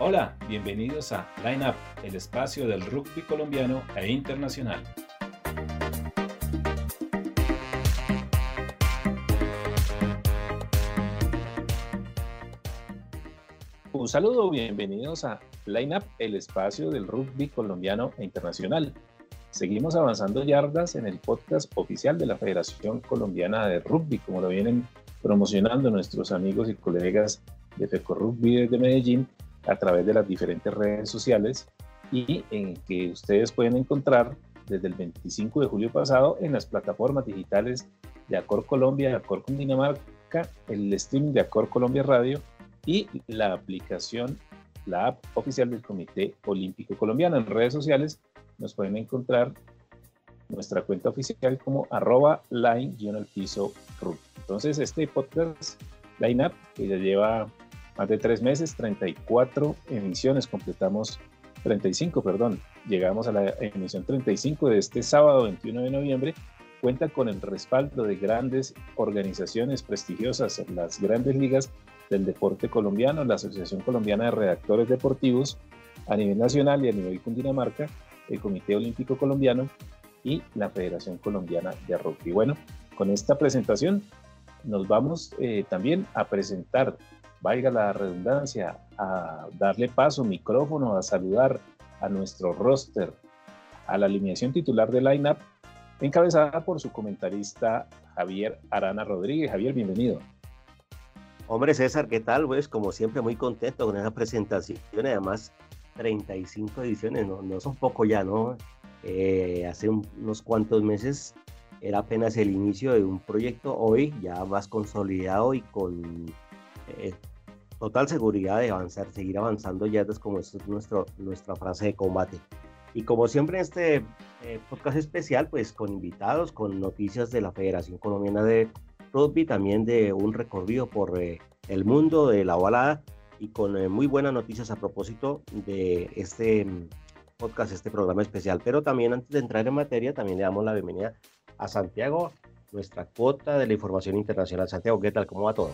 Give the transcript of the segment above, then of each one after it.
Hola, bienvenidos a Line Up, el espacio del rugby colombiano e internacional. Un saludo, bienvenidos a Line Up, el espacio del rugby colombiano e internacional. Seguimos avanzando yardas en el podcast oficial de la Federación Colombiana de Rugby, como lo vienen promocionando nuestros amigos y colegas de FECO Rugby de Medellín a través de las diferentes redes sociales y en que ustedes pueden encontrar desde el 25 de julio pasado en las plataformas digitales de Acor Colombia, Acor Dinamarca, el streaming de Acor Colombia Radio y la aplicación, la app oficial del Comité Olímpico Colombiano. En redes sociales nos pueden encontrar nuestra cuenta oficial como arroba line-piso Entonces, este podcast Line Up, que ya lleva más de tres meses, 34 emisiones, completamos 35, perdón, llegamos a la emisión 35 de este sábado 21 de noviembre, cuenta con el respaldo de grandes organizaciones prestigiosas, las grandes ligas del deporte colombiano, la Asociación Colombiana de Redactores Deportivos a nivel nacional y a nivel Cundinamarca, el Comité Olímpico Colombiano y la Federación Colombiana de Rugby. Bueno, con esta presentación nos vamos eh, también a presentar valga la redundancia, a darle paso, micrófono, a saludar a nuestro roster, a la alineación titular de Lineup, encabezada por su comentarista Javier Arana Rodríguez. Javier, bienvenido. Hombre César, ¿qué tal? Pues como siempre muy contento con esa presentación, además 35 ediciones, no, no son poco ya, ¿no? Eh, hace unos cuantos meses era apenas el inicio de un proyecto, hoy ya más consolidado y con eh, total seguridad de avanzar, seguir avanzando ya es como es nuestro, nuestra frase de combate. Y como siempre en este eh, podcast especial, pues con invitados, con noticias de la Federación Colombiana de Rugby, también de un recorrido por eh, el mundo de la ovalada y con eh, muy buenas noticias a propósito de este mm, podcast, este programa especial. Pero también antes de entrar en materia, también le damos la bienvenida a Santiago, nuestra cuota de la información internacional. Santiago, ¿qué tal? ¿Cómo va todo?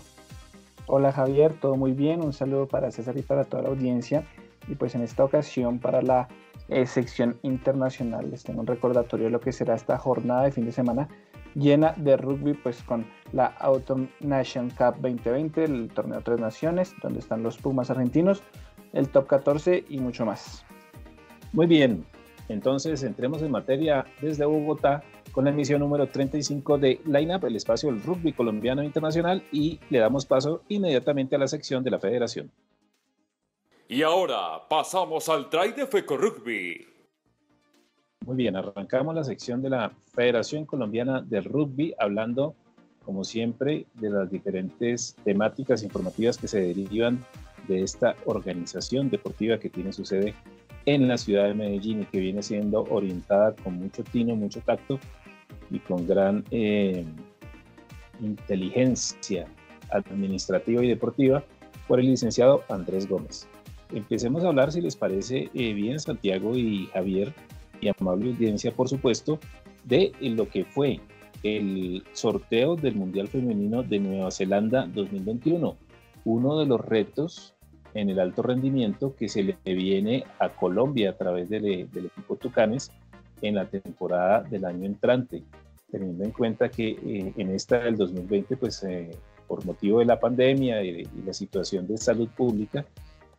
Hola Javier, todo muy bien. Un saludo para César y para toda la audiencia. Y pues en esta ocasión para la eh, sección internacional les tengo un recordatorio de lo que será esta jornada de fin de semana llena de rugby pues con la Autumn Nation Cup 2020, el torneo Tres Naciones, donde están los Pumas argentinos, el Top 14 y mucho más. Muy bien, entonces entremos en materia desde Bogotá con la emisión número 35 de Lineup, el espacio del rugby colombiano internacional, y le damos paso inmediatamente a la sección de la federación. Y ahora pasamos al try de FECO Rugby. Muy bien, arrancamos la sección de la Federación Colombiana del Rugby, hablando, como siempre, de las diferentes temáticas informativas que se derivan de esta organización deportiva que tiene su sede en la ciudad de Medellín y que viene siendo orientada con mucho tino, mucho tacto y con gran eh, inteligencia administrativa y deportiva por el licenciado Andrés Gómez. Empecemos a hablar, si les parece eh, bien, Santiago y Javier, y amable audiencia, por supuesto, de lo que fue el sorteo del Mundial Femenino de Nueva Zelanda 2021. Uno de los retos en el alto rendimiento que se le viene a Colombia a través del equipo Tucanes en la temporada del año entrante, teniendo en cuenta que eh, en esta del 2020, pues eh, por motivo de la pandemia y, la situación de salud pública,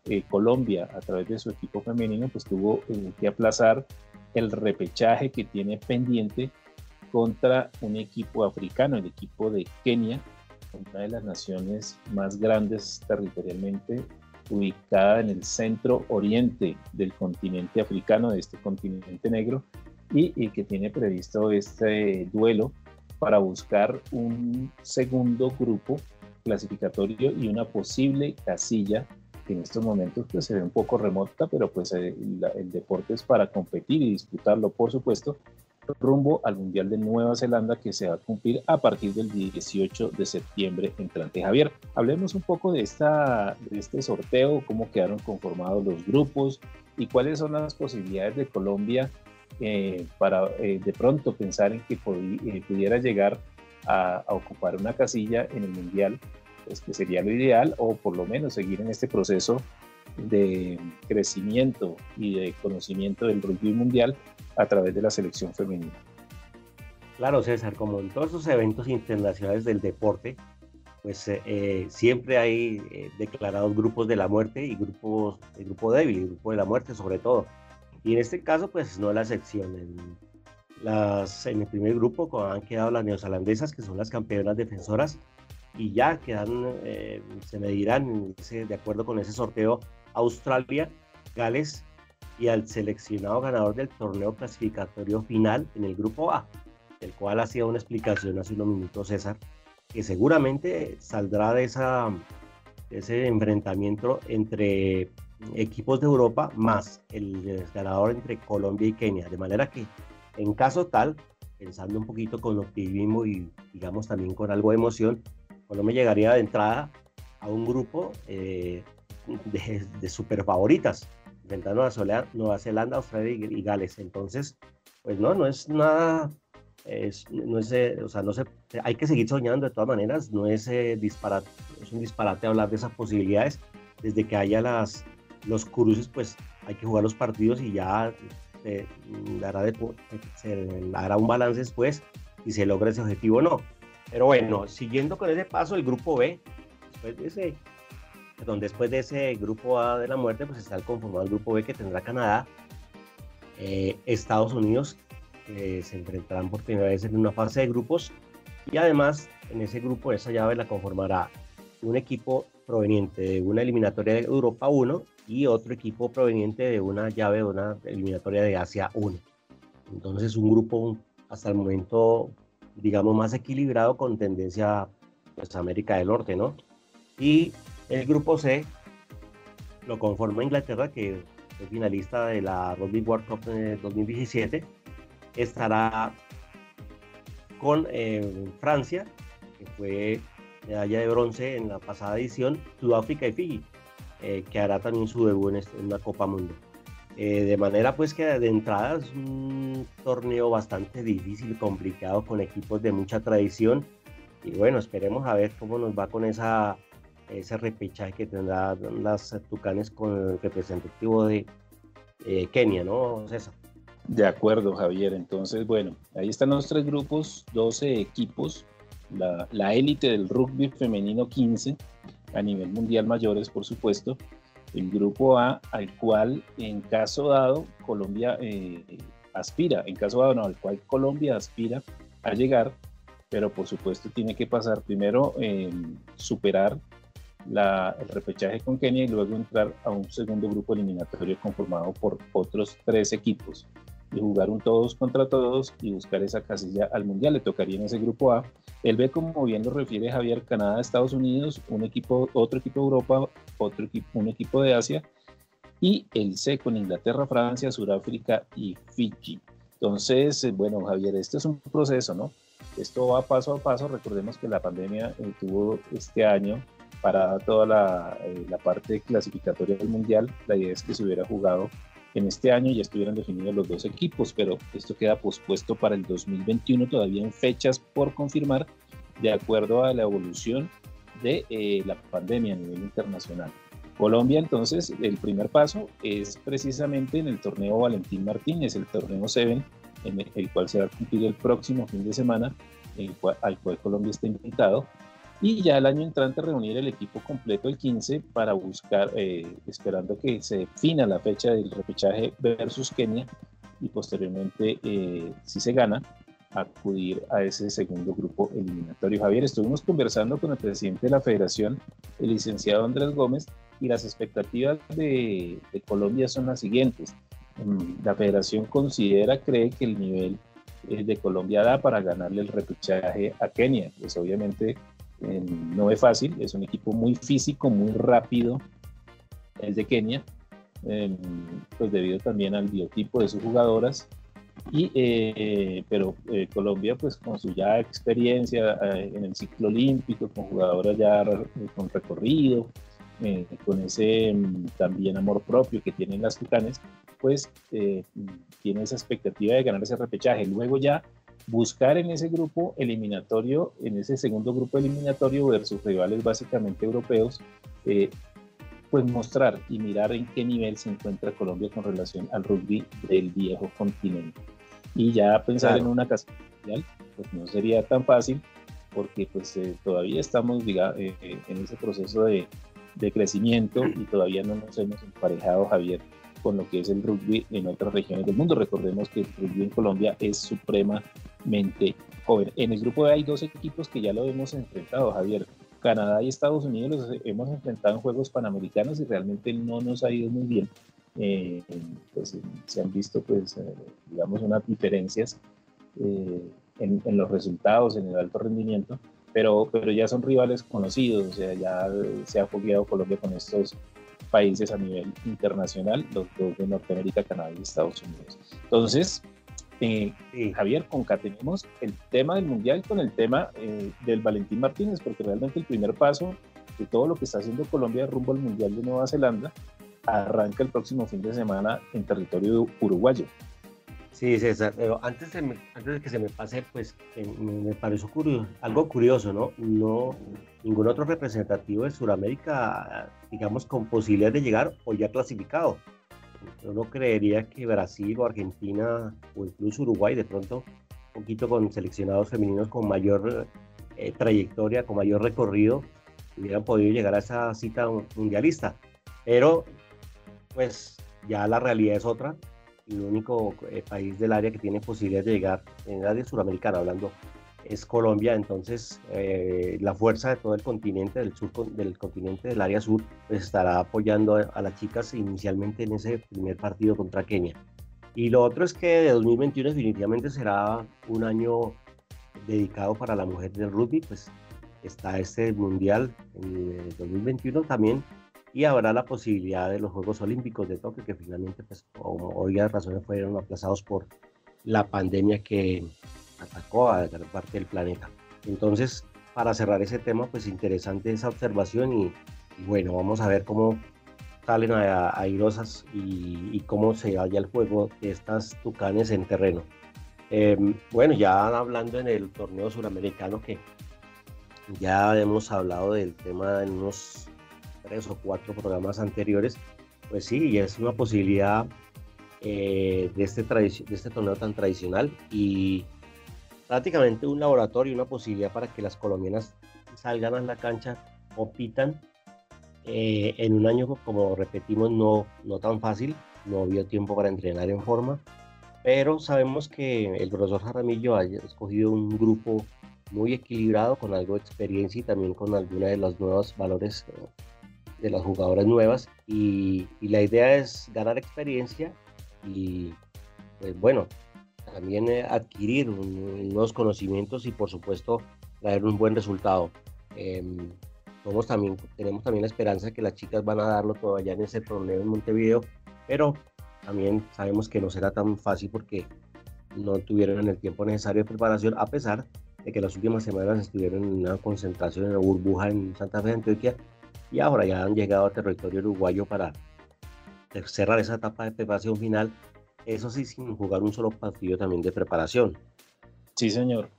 eh, Colombia a través de su equipo femenino, pues tuvo que aplazar el repechaje que tiene pendiente contra un equipo africano, el equipo de Kenia, una de las naciones más grandes territorialmente ubicada en el centro oriente del continente africano, de este continente negro, y, que tiene previsto este duelo para buscar un segundo grupo clasificatorio y una posible casilla que en estos momentos pues, se ve un poco remota, pero pues eh, el deporte es para competir y disputarlo, por supuesto, rumbo al Mundial de Nueva Zelanda que se va a cumplir a partir del 18 de septiembre entrante. Javier, hablemos un poco de, esta, de este sorteo, cómo quedaron conformados los grupos y cuáles son las posibilidades de Colombia eh, para eh, de pronto pensar en que eh, pudiera llegar a, ocupar una casilla en el Mundial, pues que sería lo ideal, o por lo menos seguir en este proceso de crecimiento y de conocimiento del rugby mundial a través de la selección femenina. Claro, César, como en todos esos eventos internacionales del deporte, pues eh, eh, siempre hay eh, declarados grupos de la muerte y grupos, el grupo débil, el grupo de la muerte sobre todo. Y en este caso, pues no la excepción. En, las, en el primer grupo han quedado las neozelandesas, que son las campeonas defensoras, y ya quedan, se medirán de acuerdo con ese sorteo Australia, Gales y al seleccionado ganador del torneo clasificatorio final en el grupo A, el cual hacía una explicación hace unos minutos César, que seguramente saldrá de esa, ese enfrentamiento entre equipos de Europa más el ganador entre Colombia y Kenia. De manera que en caso tal, pensando un poquito con optimismo y digamos también con algo de emoción, Colombia llegaría de entrada a un grupo eh, de, de super favoritas, enfrentando a Nueva Zelanda, Australia y Gales. Entonces, pues no, no es nada es, no es, eh, o sea, no se, hay que seguir soñando de todas maneras, no es, eh, disparate, es un disparate hablar de esas posibilidades, desde que haya las, los cruces, pues hay que jugar los partidos y ya dará, de, se hará un balance después y se logra ese objetivo o no. Pero bueno, siguiendo con ese paso, el grupo B, después de ese, perdón, después de ese grupo A de la muerte, pues está el conformado el grupo B que tendrá Canadá, eh, Estados Unidos se enfrentarán por primera vez en una fase de grupos y además en ese grupo, esa llave la conformará un equipo proveniente de una eliminatoria de Europa 1 y otro equipo proveniente de una llave de una eliminatoria de Asia 1. Entonces un grupo hasta el momento, digamos, más equilibrado con tendencia pues América del Norte, ¿no? Y el grupo C lo conforma Inglaterra, que es finalista de la Rugby World Cup 2017 estará con eh, Francia, que fue medalla de bronce en la pasada edición, Sudáfrica y Fiji, eh, que hará también su debut en, este, una Copa Mundo. Eh, de manera pues que de entrada es un torneo bastante difícil, complicado, con equipos de mucha tradición. Y bueno, esperemos a ver cómo nos va con esa, ese repechaje que tendrán las Tucanes con el representativo de Kenia, ¿no, César? De acuerdo, Javier. Entonces, bueno, ahí están los tres grupos, 12 equipos, la élite del rugby femenino 15, a nivel mundial mayores, por supuesto. El grupo A, al cual en caso dado Colombia eh, aspira, en caso dado no, al cual Colombia aspira a llegar, pero por supuesto tiene que pasar primero en superar el repechaje con Kenia y luego entrar a un segundo grupo eliminatorio conformado por otros tres equipos y jugar un todos contra todos y buscar esa casilla al mundial. Le tocaría en ese grupo A. El B, como bien lo refiere Javier, Canadá, Estados Unidos, un equipo, otro equipo de Europa, otro equipo, un equipo de Asia. Y el C con Inglaterra, Francia, Sudáfrica y Fiji. Entonces, eh, bueno, Javier, esto es un proceso, ¿no? Esto va paso a paso. Recordemos que la pandemia eh, tuvo este año para toda la, eh, la parte clasificatoria del mundial. La idea es que se hubiera jugado en este año ya estuvieran definidos los dos equipos, pero esto queda pospuesto para el 2021, todavía en fechas por confirmar, de acuerdo a la evolución de eh, la pandemia a nivel internacional. Colombia, entonces, el primer paso es precisamente en el torneo Valentín Martínez, el torneo 7, en el, cual se va a cumplir el próximo fin de semana, al cual Colombia está invitado y ya el año entrante reunir el equipo completo el 15 para buscar, eh, esperando que se defina la fecha del repechaje versus Kenia y posteriormente, eh, si se gana, acudir a ese segundo grupo eliminatorio. Javier, estuvimos conversando con el presidente de la federación, el licenciado Andrés Gómez, y las expectativas de, de Colombia son las siguientes. Mm, la federación considera, cree que el nivel eh, de Colombia da para ganarle el repechaje a Kenia. Pues obviamente no es fácil, es un equipo muy físico, muy rápido, es de Kenia, pues debido también al biotipo de sus jugadoras. Y, eh, pero eh, Colombia, pues con su ya experiencia eh, en el ciclo olímpico, con jugadoras ya con recorrido, con ese mm, también amor propio que tienen las Tucanes, pues tiene esa expectativa de ganar ese repechaje. Luego ya buscar en ese grupo eliminatorio, en ese segundo grupo eliminatorio versus rivales básicamente europeos, eh, pues mostrar y mirar en qué nivel se encuentra Colombia con relación al rugby del viejo continente. Y ya pensar en una casa mundial, pues no sería tan fácil porque pues eh, todavía estamos diga, eh, en ese proceso de, de, crecimiento y todavía no nos hemos emparejado, Javier, con lo que es el rugby en otras regiones del mundo. Recordemos que el rugby en Colombia es supremamente joven. En el grupo hay dos equipos que ya lo hemos enfrentado, Javier. Canadá y Estados Unidos los hemos enfrentado en Juegos Panamericanos y realmente no nos ha ido muy bien. Eh, pues se han visto, pues, eh, digamos, unas diferencias eh, en, en, los resultados, en el alto rendimiento, pero, pero ya son rivales conocidos, o sea, ya se ha fogueado Colombia con estos países a nivel internacional, los dos de Norteamérica, Canadá y Estados Unidos. Entonces, eh, Javier, concatenemos el tema del Mundial con el tema eh, del Valentín Martínez, porque realmente el primer paso de todo lo que está haciendo Colombia rumbo al Mundial de Nueva Zelanda arranca el próximo fin de semana en territorio uruguayo. Sí, César, pero antes de, antes de que se me pase, pues me pareció curioso, algo curioso, ¿no? No, ningún otro representativo de Sudamérica, digamos, con posibilidad de llegar o ya clasificado. Uno creería que Brasil o Argentina o incluso Uruguay, de pronto, un poquito con seleccionados femeninos con mayor eh, trayectoria, con mayor recorrido, hubieran podido llegar a esa cita mundialista. Pero, pues, ya la realidad es otra. El único eh, país del área que tiene posibilidad de llegar, en el área suramericana hablando, es Colombia, entonces eh, la fuerza de todo el continente, del sur, del continente del área sur, pues estará apoyando a, las chicas inicialmente en ese primer partido contra Kenia. Y lo otro es que de 2021 definitivamente será un año dedicado para la mujer del rugby, pues está este mundial en 2021 también y habrá la posibilidad de los Juegos Olímpicos de Tokio que finalmente, pues, hoy las razones fueron aplazados por la pandemia que atacó a gran parte del planeta. Entonces, para cerrar ese tema, pues interesante esa observación y, bueno, vamos a ver cómo salen a, airosas y, cómo se halla el juego de estas tucanes en terreno. Em, bueno, ya hablando en el torneo suramericano que ya hemos hablado del tema en unos tres o cuatro programas anteriores, pues sí, es una posibilidad eh, de, este de este torneo tan tradicional y prácticamente un laboratorio, una posibilidad para que las colombianas salgan a la cancha, compitan eh, en un año, como repetimos, no, no tan fácil, no había tiempo para entrenar en forma, pero sabemos que el profesor Jaramillo ha escogido un grupo muy equilibrado, con algo de experiencia y también con alguna de los nuevos valores eh, de las jugadoras nuevas. Y, y la idea es ganar experiencia y, pues bueno, también eh, adquirir nuevos conocimientos y por supuesto traer un buen resultado. Em, también, tenemos también la esperanza de que las chicas van a darlo todavía en ese torneo en Montevideo, pero también sabemos que no será tan fácil porque no tuvieron el tiempo necesario de preparación, a pesar de que las últimas semanas estuvieron en una concentración en la burbuja en Santa Fe, Antioquia, y ahora ya han llegado a territorio uruguayo para cerrar esa etapa de preparación final eso sí, sin jugar un solo partido también de preparación. Sí, señor,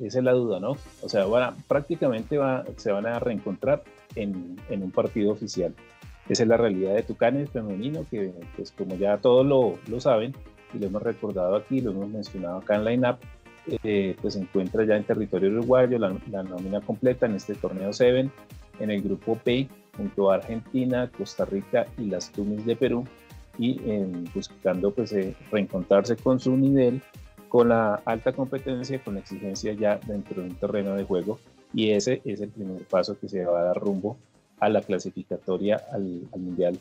esa es la duda, ¿no? O sea, prácticamente se van a reencontrar en, un partido oficial. Esa es la realidad de Tucanes femenino, que pues como ya todos lo, saben, y lo hemos recordado aquí, lo hemos mencionado acá en Line Up, eh, pues se encuentra ya en territorio uruguayo la, la nómina completa en este torneo 7, en el grupo P, junto a Argentina, Costa Rica y las Tunis de Perú, y buscando pues eh, reencontrarse con su nivel, con la alta competencia, con la exigencia ya dentro de un terreno de juego y ese es el primer paso que se va a dar rumbo a la clasificatoria al, Mundial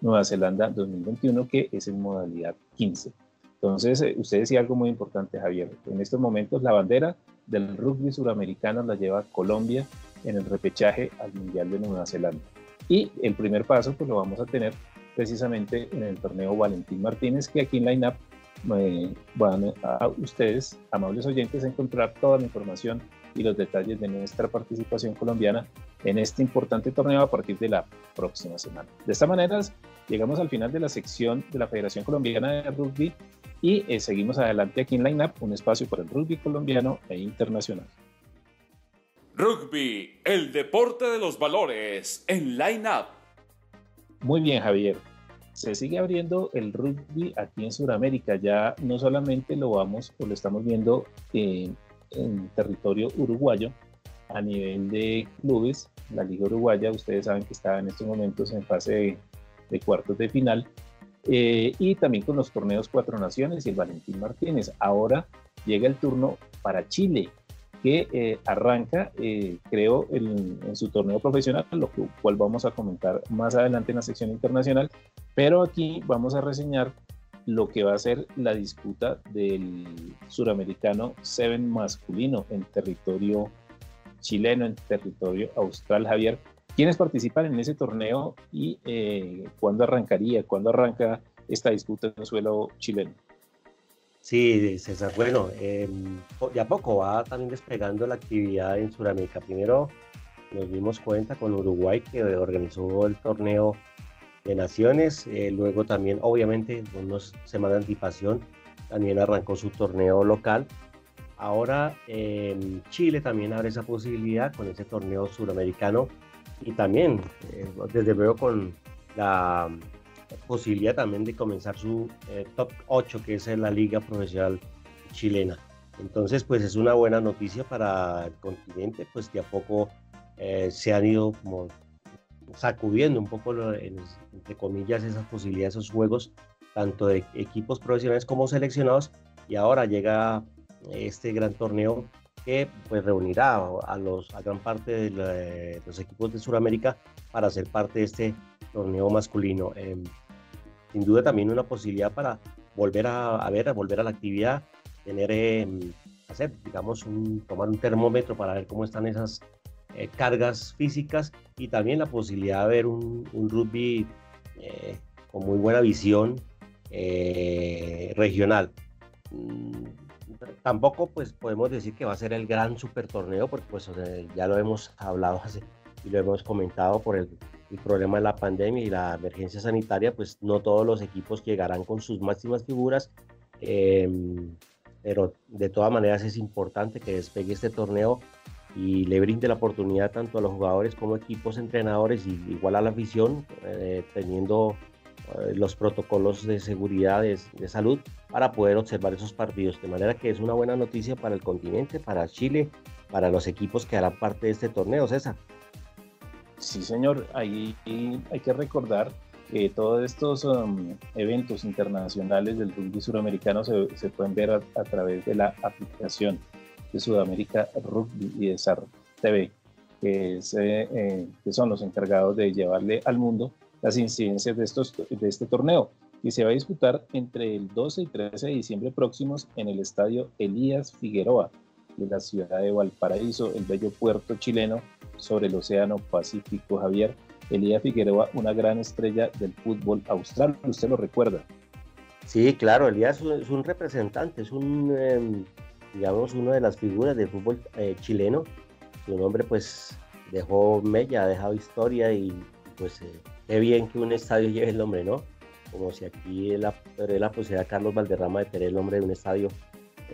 Nueva Zelanda 2021 que es en modalidad 15. Entonces, eh, usted decía algo muy importante, Javier. En estos momentos la bandera del rugby suramericano la lleva Colombia en el repechaje al Mundial de Nueva Zelanda. Y el primer paso pues lo vamos a tener precisamente en el torneo Valentín Martínez, que aquí en Line Up eh, van a ustedes, amables oyentes, a encontrar toda la información y los detalles de nuestra participación colombiana en este importante torneo a partir de la próxima semana. De esta manera, llegamos al final de la sección de la Federación Colombiana de Rugby y eh, seguimos adelante aquí en Line Up, un espacio para el rugby colombiano e internacional. Rugby, el deporte de los valores en Line Up. Muy bien, Javier. Se sigue abriendo el rugby aquí en Sudamérica. Ya no solamente lo vamos o lo estamos viendo en, territorio uruguayo a nivel de clubes. La Liga Uruguaya, ustedes saben que está en estos momentos en fase de, cuartos de final. Eh, y también con los torneos Cuatro Naciones y el Valentín Martínez. Ahora llega el turno para Chile que eh, arranca, eh, creo, en su torneo profesional, lo cual vamos a comentar más adelante en la sección internacional, pero aquí vamos a reseñar lo que va a ser la disputa del suramericano Seven masculino en territorio chileno, en territorio austral. Javier, ¿quiénes participan en ese torneo y eh, cuándo arrancaría, cuándo arranca esta disputa en el suelo chileno? Sí, César, bueno, eh, de a poco va también despegando la actividad en Sudamérica. Primero nos dimos cuenta con Uruguay que organizó el torneo de naciones, eh, luego también obviamente unos semanas de anticipación también arrancó su torneo local. Ahora en Chile también abre esa posibilidad con ese torneo suramericano y también eh, desde luego con la posibilidad también de comenzar su eh, top 8, que es en la Liga Profesional Chilena. Entonces, pues es una buena noticia para el continente, pues de a poco eh, se han ido como sacudiendo un poco, entre comillas, esas posibilidades, esos juegos, tanto de equipos profesionales como seleccionados, y ahora llega este gran torneo que pues reunirá a, los, a gran parte de, los equipos de Sudamérica para ser parte de este torneo masculino. Em, sin duda también una posibilidad para volver a, ver, a volver a la actividad, tener, em, hacer, digamos, un, tomar un termómetro para ver cómo están esas eh, cargas físicas y también la posibilidad de ver un, rugby eh, con muy buena visión eh, regional. Mm, tampoco pues podemos decir que va a ser el gran super torneo porque pues ya lo hemos hablado y lo hemos comentado por el el problema de la pandemia y la emergencia sanitaria, pues no todos los equipos llegarán con sus máximas figuras, em, pero de todas maneras es importante que despegue este torneo y le brinde la oportunidad tanto a los jugadores como equipos, entrenadores y igual a la afición, eh, teniendo eh, los protocolos de seguridad, de, de, salud, para poder observar esos partidos. De manera que es una buena noticia para el continente, para Chile, para los equipos que harán parte de este torneo, César. Sí, señor, ahí hay que recordar que todos estos um, eventos internacionales del rugby suramericano se, pueden ver a, través de la aplicación de Sudamérica Rugby y de SAR TV, que, eh, eh, que son los encargados de llevarle al mundo las incidencias de, estos, de este torneo, y se va a disputar entre el 12 y 13 de diciembre próximos en el estadio Elías Figueroa de la ciudad de Valparaíso, el bello puerto chileno sobre el Océano Pacífico. Javier, Elías Figueroa, una gran estrella del fútbol austral, usted lo recuerda. Sí, claro, Elías es un representante, es un, em, digamos, una de las figuras del fútbol eh, chileno. Su nombre, pues, dejó mella, ha dejado historia y, pues, eh, qué bien que un estadio lleve el nombre, ¿no? Como si aquí la, la posibilidad Carlos Valderrama de tener el nombre de un estadio,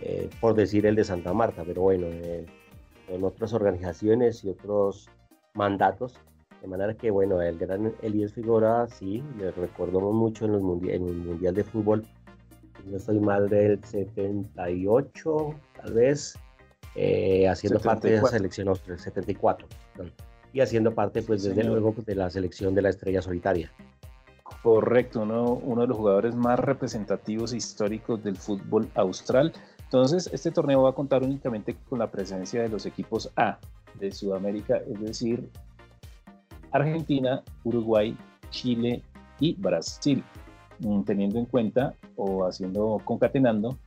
eh, por decir el de Santa Marta, pero bueno, en otras organizaciones y otros mandatos. De manera que, bueno, el gran Elías Figueroa, sí, le recordamos mucho en, los en el Mundial de Fútbol, no estoy mal del 78, tal vez, eh, haciendo parte de la selección austral, 74, y haciendo parte, pues, desde luego, de la selección de la estrella solitaria. Correcto, uno, uno de los jugadores más representativos e históricos del fútbol austral entonces, este torneo va a contar únicamente con la presencia de los equipos A de Sudamérica, es decir, Argentina, Uruguay, Chile y Brasil, mm, teniendo en cuenta o haciendo, concatenando,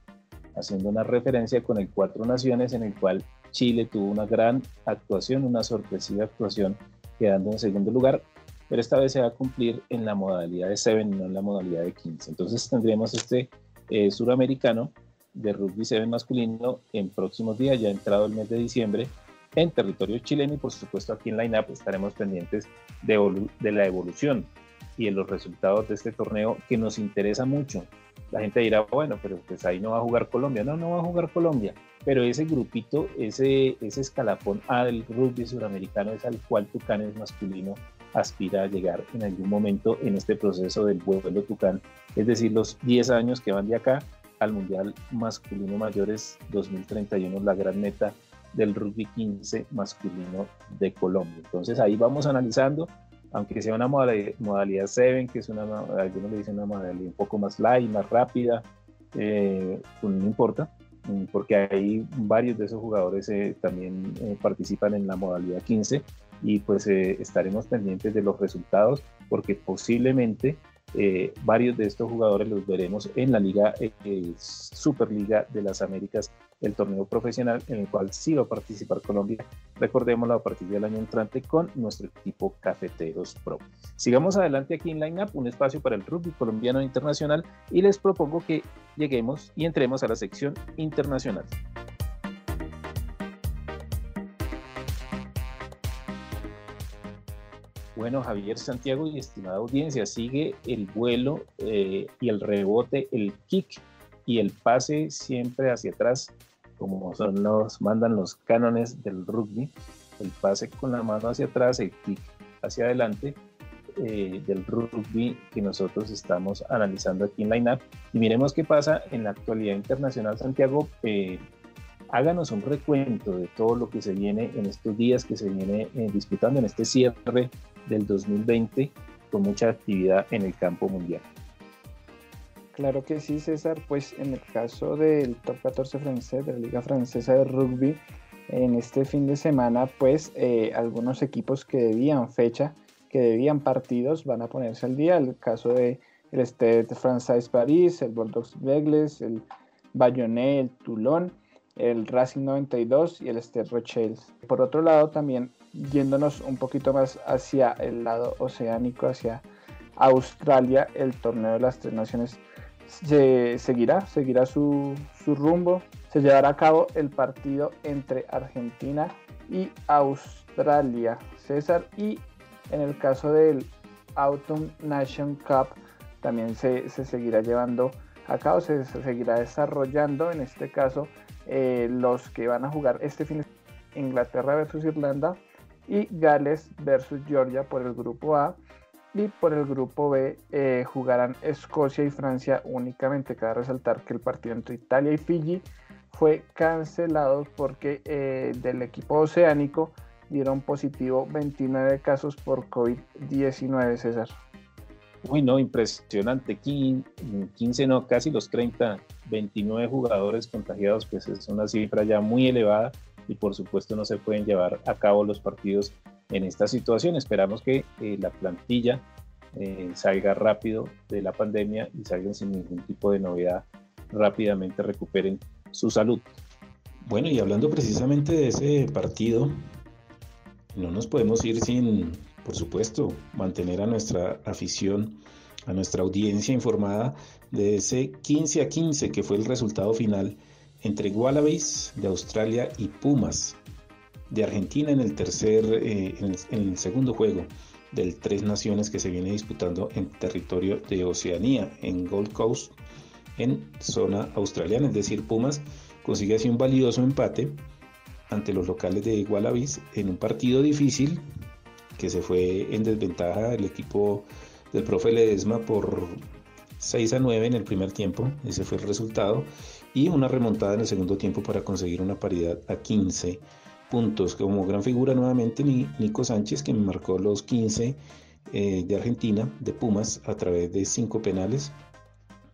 haciendo una referencia con el Cuatro Naciones en el cual Chile tuvo una gran actuación, una sorpresiva actuación, quedando en segundo lugar, pero esta vez se va a cumplir en la modalidad de 7 no en la modalidad de 15. Entonces tendremos este eh, suramericano de rugby 7 masculino en próximos días, ya entrado el mes de diciembre, en territorio chileno y por supuesto aquí en Line Up estaremos pendientes de, de la evolución y de los resultados de este torneo que nos interesa mucho. La gente dirá, bueno, pero pues ahí no va a jugar Colombia. No, no va a jugar Colombia, pero ese grupito, ese, ese escalafón A del rugby suramericano es al cual Tucanes masculino aspira a llegar en algún momento en este proceso del vuelo Tucán, es decir, los 10 años que van de acá al Mundial Masculino Mayores 2031, la gran meta del rugby 15 masculino de Colombia. Entonces ahí vamos analizando, aunque sea una modalidad, 7, que es una, algunos le dicen una modalidad un poco más light, más rápida, eh, pues no importa, mm, porque hay varios de esos jugadores eh, también eh, participan en la modalidad 15 y pues estaremos pendientes de los resultados porque posiblemente eh, varios de estos jugadores los veremos en la Liga eh, Superliga de las Américas, el torneo profesional en el cual sí va a participar Colombia. Recordémoslo a partir del año entrante con nuestro equipo Cafeteros Pro. Sigamos adelante aquí en Line Up, un espacio para el rugby colombiano internacional y les propongo que lleguemos y entremos a la sección internacional. Bueno, Javier Santiago y estimada audiencia, sigue el vuelo eh, y el rebote, el kick y el pase siempre hacia atrás, como son los, mandan los cánones del rugby, el pase con la mano hacia atrás, el kick hacia adelante eh, del rugby que nosotros estamos analizando aquí en Line Up. Y miremos qué pasa en la actualidad internacional, Santiago. Eh, háganos un recuento de todo lo que se viene en estos días que se viene disputando en este cierre del 2020 con mucha actividad en el campo mundial. Claro que sí, César. Pues en el caso del top 14 francés, de la Liga Francesa de Rugby, en este fin de semana, pues eh, algunos equipos que debían fecha, que debían partidos, van a ponerse al día. El caso de el Stade Français París, el Bordeaux Begles, el Bayonnet, el Toulon, el Racing 92 y el Stade Rochelle. Por otro lado, también yéndonos un poquito más hacia el lado oceánico, hacia Australia, el torneo de las tres naciones se seguirá, seguirá su, su rumbo. Se llevará a cabo el partido entre Argentina y Australia, César, y en el caso del Autumn Nation Cup también se, se seguirá llevando a cabo, se, seguirá desarrollando, en este caso, eh, los que van a jugar este fin de Inglaterra versus Irlanda y Gales versus Georgia por el grupo A y por el grupo B eh, jugarán Escocia y Francia únicamente. Cabe resaltar que el partido entre Italia y Fiji fue cancelado porque eh, del equipo oceánico dieron positivo 29 casos por COVID-19, César. Uy, no, impresionante. 15, no, casi los 30, 29 jugadores contagiados, pues es una cifra ya muy elevada y por supuesto no se pueden llevar a cabo los partidos en esta situación. Esperamos que eh, la plantilla eh, salga rápido de la pandemia y salgan sin ningún tipo de novedad, rápidamente recuperen su salud. Bueno, y hablando precisamente de ese partido, no nos podemos ir sin, por supuesto, mantener a nuestra afición, a nuestra audiencia informada de ese 15 a 15 que fue el resultado final entre Wallabies de Australia y Pumas de Argentina en el tercer, eh, en, segundo juego del Tres Naciones que se viene disputando en territorio de Oceanía, en Gold Coast, en zona australiana. Es decir, Pumas consigue así un valioso empate ante los locales de Wallabies en un partido difícil que se fue en desventaja el equipo del profe Ledesma por 6 a 9 en el primer tiempo. Ese fue el resultado y una remontada en el segundo tiempo para conseguir una paridad a 15 puntos. Como gran figura nuevamente Nico Sánchez que marcó los 15 eh, de Argentina, de Pumas, a través de 5 penales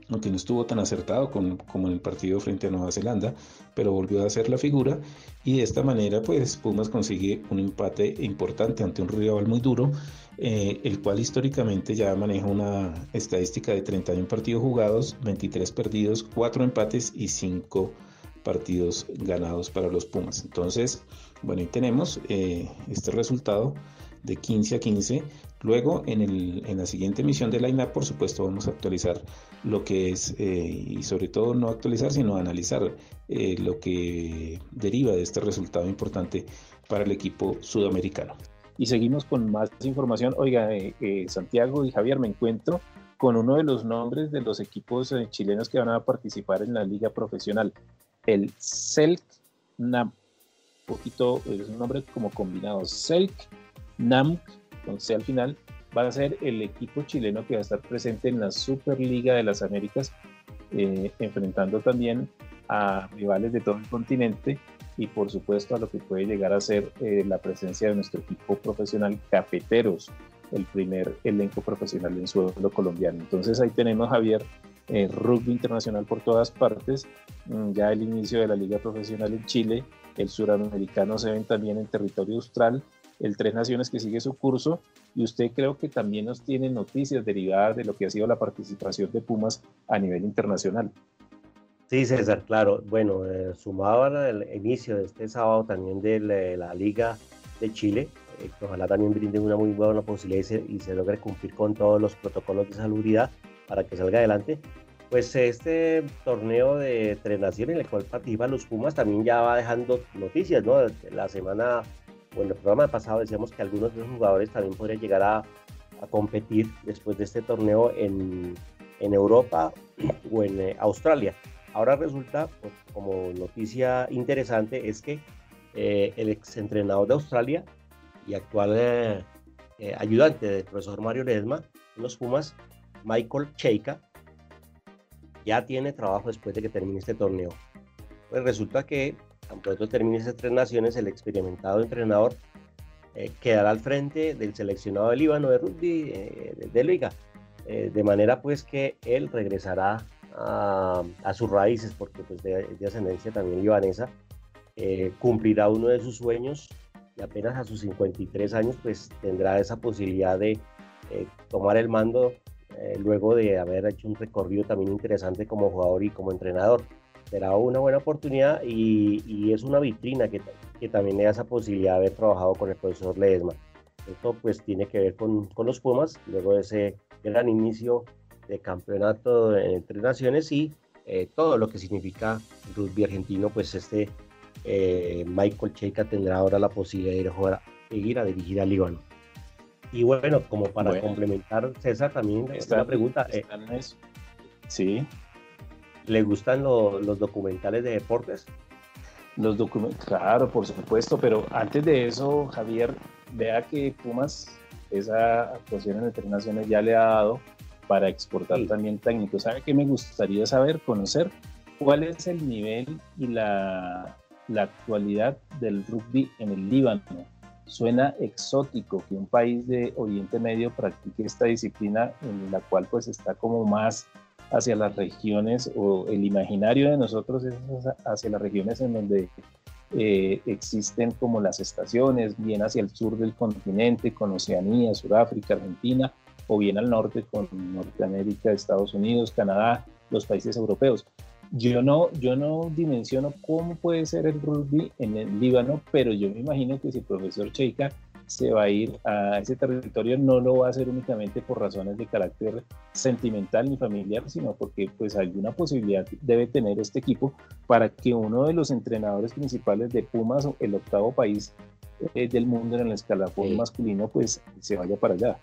aunque no estuvo tan acertado como en el partido frente a Nueva Zelanda, pero volvió a ser la figura. Y de esta manera pues Pumas consigue un empate importante ante un rival muy duro, eh, el cual históricamente ya maneja una estadística de 31 partidos jugados, 23 perdidos, 4 empates y 5 partidos ganados para los Pumas. Entonces, bueno, ahí tenemos eh, este resultado de 15 a 15 Luego, en, el, en la siguiente emisión de Line Up, por supuesto, vamos a actualizar lo que es, eh, y sobre todo no actualizar, sino analizar eh, lo que deriva de este resultado importante para el equipo sudamericano. Y seguimos con más información. Oiga, eh, Santiago y Javier, me encuentro con uno de los nombres de los equipos chilenos que van a participar en la liga profesional, el Selk Nam. Un poquito, es un nombre como combinado, Selk Nam Entonces, al final va a ser el equipo chileno que va a estar presente en la Superliga de las Américas, eh, enfrentando también a rivales de todo el continente y por supuesto a lo que puede llegar a ser eh, la presencia de nuestro equipo profesional Cafeteros, el primer elenco profesional en suelo colombiano. Entonces ahí tenemos, Javier, eh, rugby internacional por todas partes, mm, ya el inicio de la liga profesional en Chile, el suramericano se ven también en territorio austral, el Tres Naciones que sigue su curso y usted creo que también nos tiene noticias derivadas de lo que ha sido la participación de Pumas a nivel internacional. Sí, César, claro. Bueno, eh, sumado al inicio de este sábado también de la, Liga de Chile, eh, ojalá también brinde una muy buena posibilidad y se, logre cumplir con todos los protocolos de salubridad para que salga adelante. Pues este torneo de tres naciones en el cual participan los Pumas también ya va dejando noticias, ¿no? La semana, bueno, el programa pasado decíamos que algunos de los jugadores también podrían llegar a, a competir después de este torneo en, en Europa o en eh, Australia. Ahora resulta, pues, como noticia interesante, es que eh, el exentrenador de Australia y actual eh, eh, ayudante del profesor Mario Ledesma en los Pumas, Michael Cheika, ya tiene trabajo después de que termine este torneo. Pues resulta que, tan pronto termine esas tres naciones, el experimentado entrenador quedará al frente del seleccionado del Líbano de rugby de, de Liga. de manera pues que él regresará a, sus raíces, porque pues de, ascendencia también libanesa, eh, cumplirá uno de sus sueños y apenas a sus 53 años pues tendrá esa posibilidad de eh, tomar el mando eh, luego de haber hecho un recorrido también interesante como jugador y como entrenador. Será una buena oportunidad y, es una vitrina que, que, también le da esa posibilidad de haber trabajado con el profesor Ledesma. Esto pues tiene que ver con, con los Pumas, luego de ese gran inicio de campeonato entre naciones y eh, todo lo que significa rugby argentino, pues este eh, Michael Cheika tendrá ahora la posibilidad de ir a, jugar, ir a dirigir a Líbano. Y bueno, como para complementar, César, también está una pregunta. Eh, sí. ¿Le gustan los documentales de deportes? Los documentales, claro, por supuesto, pero antes de eso, Javier, vea que Pumas, esa actuación en Tres Naciones ya le ha dado para exportar también técnicos. ¿Sabe qué me gustaría saber, conocer? ¿Cuál es el nivel y la, la actualidad del rugby en el Líbano? Suena exótico que un país de Oriente Medio practique esta disciplina en la cual pues está como más hacia las regiones o el imaginario de nosotros es hacia las regiones en donde eh, existen como las estaciones, bien hacia el sur del continente, con Oceanía, Sudáfrica, Argentina, o bien al norte con Norteamérica, Estados Unidos, Canadá, los países europeos. Yo no, yo no dimensiono cómo puede ser el rugby en el Líbano, pero yo me imagino que si el profesor Cheika se va a ir a ese territorio, no lo va a hacer únicamente por razones de carácter sentimental ni familiar, sino porque pues alguna posibilidad debe tener este equipo para que uno de los entrenadores principales de Pumas, el octavo país eh, del mundo en el escalafón masculino, pues se vaya para allá.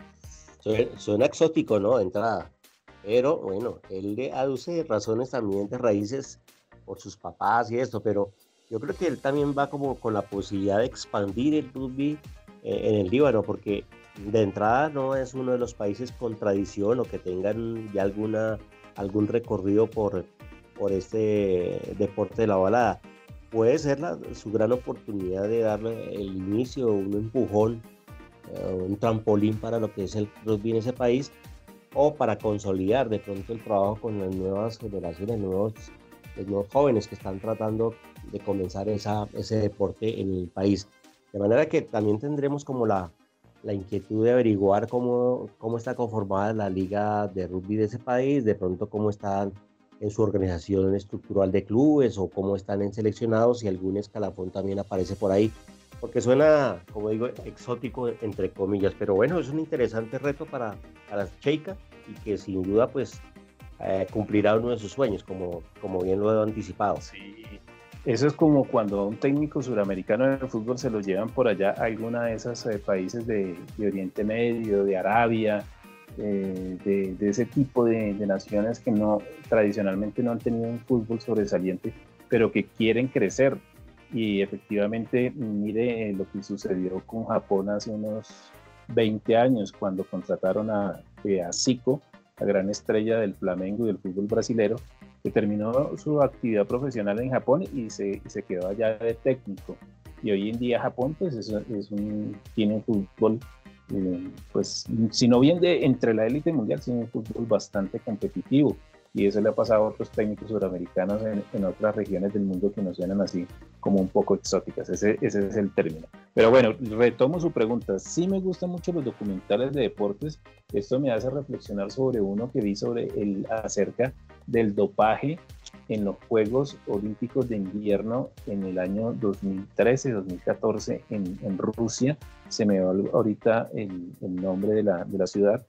Suena, exótico, ¿no? De entrada. Pero bueno, él le aduce razones también de raíces por sus papás y esto, pero yo creo que él también va como con la posibilidad de expandir el rugby eh, en el Líbano, porque de entrada no es uno de los países con tradición o que tengan ya alguna, algún recorrido por, por este deporte de la balada. Puede ser su gran oportunidad de darle el inicio, un empujón eh, un trampolín para lo que es el rugby en ese país o para consolidar de pronto el trabajo con las nuevas generaciones, nuevos, los nuevos jóvenes que están tratando de comenzar esa, ese deporte en el país. De manera que también tendremos como la, la inquietud de averiguar cómo, cómo está conformada la liga de rugby de ese país, de pronto cómo están en su organización estructural de clubes o cómo están en seleccionados y algún escalafón también aparece por ahí porque suena, como digo, exótico entre comillas, pero bueno, es un interesante reto para, para Cheika y que sin duda pues eh, cumplirá uno de sus sueños, como, como bien lo he anticipado. Sí, eso es como cuando a un técnico suramericano de fútbol se lo llevan por allá a alguna de esos eh, países de, Oriente Medio, de Arabia, eh, de, ese tipo de, naciones que no tradicionalmente no han tenido un fútbol sobresaliente, pero que quieren crecer. Y efectivamente, mire lo que sucedió con Japón hace unos 20 años cuando contrataron a, eh, a Zico, la gran estrella del Flamengo y del fútbol brasilero, que terminó su actividad profesional en Japón y se, se quedó allá de técnico. Y hoy en día Japón pues es, es un, tiene un fútbol, eh, pues si no bien de entre la élite mundial, sino un fútbol bastante competitivo y eso le ha pasado a otros técnicos sudamericanos en, otras regiones del mundo que nos suenan así como un poco exóticas. Ese, ese, es el término. Pero bueno, retomo su pregunta. Sí me gustan mucho los documentales de deportes. Esto me hace reflexionar sobre uno que vi sobre el acerca del dopaje en los Juegos Olímpicos de Invierno en el año 2013-2014 en, en, Rusia. Se me va ahorita el, el nombre de la, de la ciudad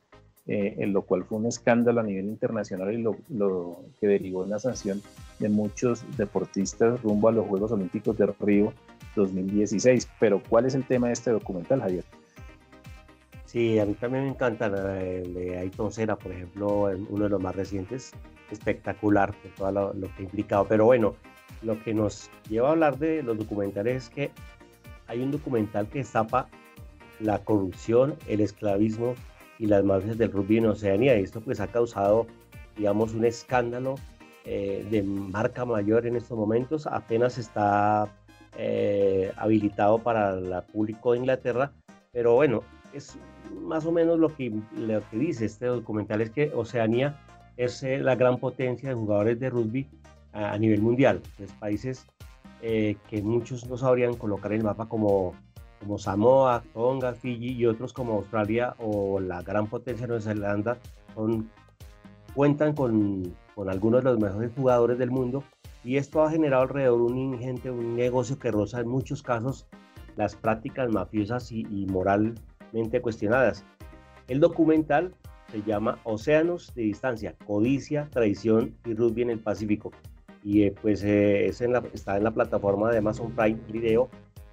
eh, en lo cual fue un escándalo a nivel internacional y lo, que derivó en la sanción de muchos deportistas rumbo a los Juegos Olímpicos de Río 2016. Pero ¿cuál es el tema de este documental, Javier? Sí, a mí también me encanta el de Ayrton Senna, por ejemplo, uno de los más recientes, espectacular por todo lo, lo que ha implicado. Pero bueno, lo que nos lleva a hablar de los documentales es que hay un documental que destapa la corrupción, el esclavismo y las mafias del rugby en Oceanía. Y esto pues ha causado, digamos, un escándalo eh, de marca mayor en estos momentos. Apenas está eh, habilitado para el público de Inglaterra, pero bueno, es más o menos lo que, lo que dice este documental, es que Oceanía es eh, la gran potencia de jugadores de rugby a, nivel mundial. Es países que muchos no sabrían colocar en el mapa como como Samoa, Tonga, Fiji y otros como Australia o la gran potencia Nueva Zelanda cuentan con, algunos de los mejores jugadores del mundo y esto ha generado alrededor un ingente, un negocio que roza en muchos casos las prácticas mafiosas y, moralmente cuestionadas. El documental se llama Océanos de Distancia, Codicia, Traición y Rugby en el Pacífico. Y eh, pues eh, está en la plataforma de Amazon Prime Video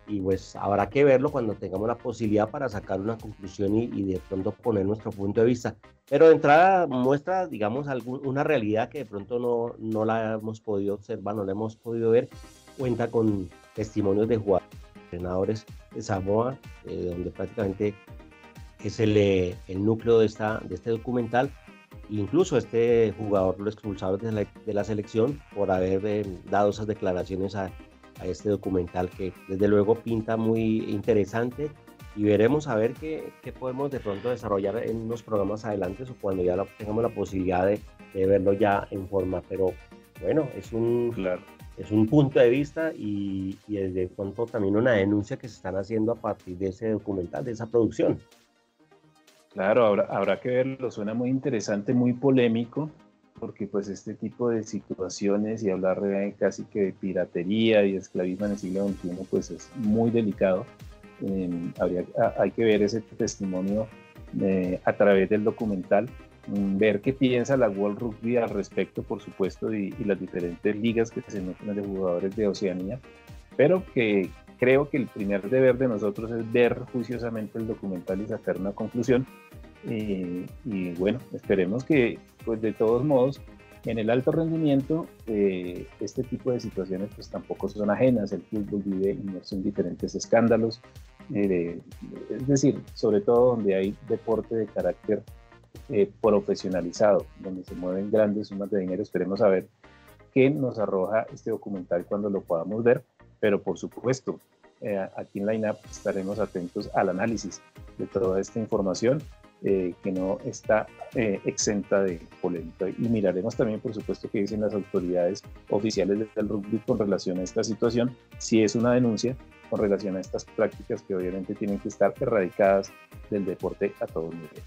y pues habrá que verlo cuando tengamos la posibilidad para sacar una conclusión y, de pronto poner nuestro punto de vista. Pero de entrada muestra, digamos, una realidad que de pronto no, no la hemos podido observar, no la hemos podido ver. Cuenta con testimonios de jugadores, entrenadores de Samoa, eh, donde prácticamente es el, eh, el núcleo de, esta, de este documental. Incluso este jugador lo expulsaron de la, de la selección por haber eh, dado esas declaraciones a, a este documental que desde luego pinta muy interesante y veremos a ver qué, qué podemos de pronto desarrollar en unos programas adelante o cuando ya tengamos la posibilidad de, de, verlo ya en forma. Pero bueno, es un, claro. es un punto de vista y, y desde pronto también una denuncia que se están haciendo a partir de ese documental, de esa producción. Claro, habrá, habrá que verlo, suena muy interesante, muy polémico, porque pues este tipo de situaciones y hablar de casi que de piratería y esclavismo en el siglo XXI pues es muy delicado. Em, habría, hay que ver ese testimonio eh, a través del documental, mm, ver qué piensa la World Rugby al respecto, por supuesto, y, las diferentes ligas que se nutren de jugadores de Oceanía, pero que creo que el primer deber de nosotros es ver juiciosamente el documental y sacar una conclusión y bueno, esperemos que, pues de todos modos, en el alto rendimiento, eh, este tipo de situaciones pues tampoco son ajenas. El fútbol vive inmerso en diferentes escándalos. Eh, es decir, sobre todo donde hay deporte de carácter eh, profesionalizado, donde se mueven grandes sumas de dinero. Esperemos a ver qué nos arroja este documental cuando lo podamos ver. Pero por supuesto, aquí en Line Up estaremos atentos al análisis de toda esta información eh, que no está eh, exenta de polémica. Y miraremos también, por supuesto, qué dicen las autoridades oficiales del rugby con relación a esta situación, si es una denuncia con relación a estas prácticas que obviamente tienen que estar erradicadas del deporte a todo nivel.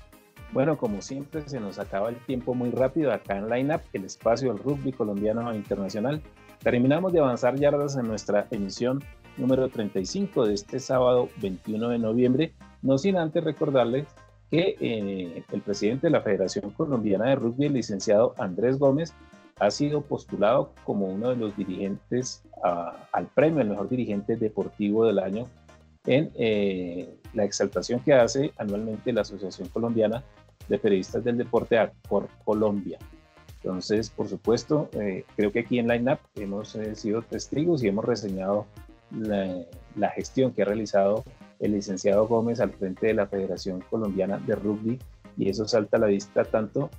Bueno, como siempre, se nos acaba el tiempo muy rápido acá en Line Up, el espacio del rugby colombiano internacional. Terminamos de avanzar yardas en nuestra emisión número 35 de este sábado 21 de noviembre, no sin antes recordarles que eh, el presidente de la Federación Colombiana de Rugby, el licenciado Andrés Gómez, ha sido postulado como uno de los dirigentes al premio, el mejor dirigente deportivo del año, en eh, la exaltación que hace anualmente la Asociación Colombiana de Periodistas del Deporte por Colombia. Entonces, por supuesto, eh, creo que aquí en Line Up hemos sido testigos y hemos reseñado la, la, gestión que ha realizado el licenciado Gómez al frente de la Federación Colombiana de Rugby y eso salta a la vista tanto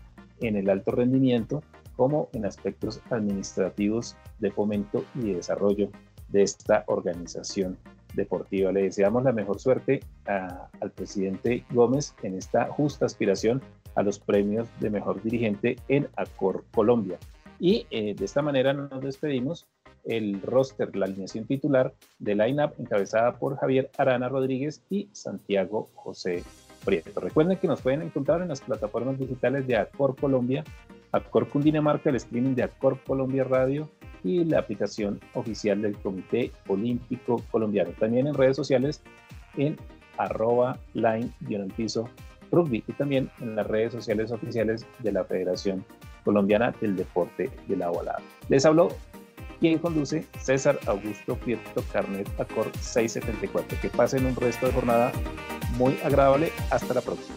en el alto rendimiento como en aspectos administrativos de fomento y desarrollo de esta organización deportiva. Le deseamos la mejor suerte al presidente Gómez en esta justa aspiración a los premios de mejor dirigente en Acor Colombia. Y eh, de esta manera nos despedimos. El roster, la alineación titular de Line-Up encabezada por Javier Arana Rodríguez y Santiago José Prieto. Recuerden que nos pueden encontrar en las plataformas digitales de Acor Colombia, Acor Cundinamarca, el streaming de Acor Colombia Radio y la aplicación oficial del Comité Olímpico Colombiano. También en redes sociales en arroba line-piso rugby y también en las redes sociales oficiales de la Federación Colombiana del Deporte de la Volada. Les habló quien conduce César Augusto Prieto Carnet Acor 674. Que pasen un resto de jornada muy agradable. Hasta la próxima.